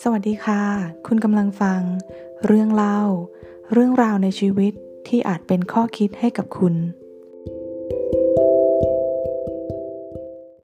สวัสดีค่ะ คุณกำลังฟัง เรื่องเล่า เรื่องราวในชีวิตที่อาจเป็นข้อคิดให้กับคุณ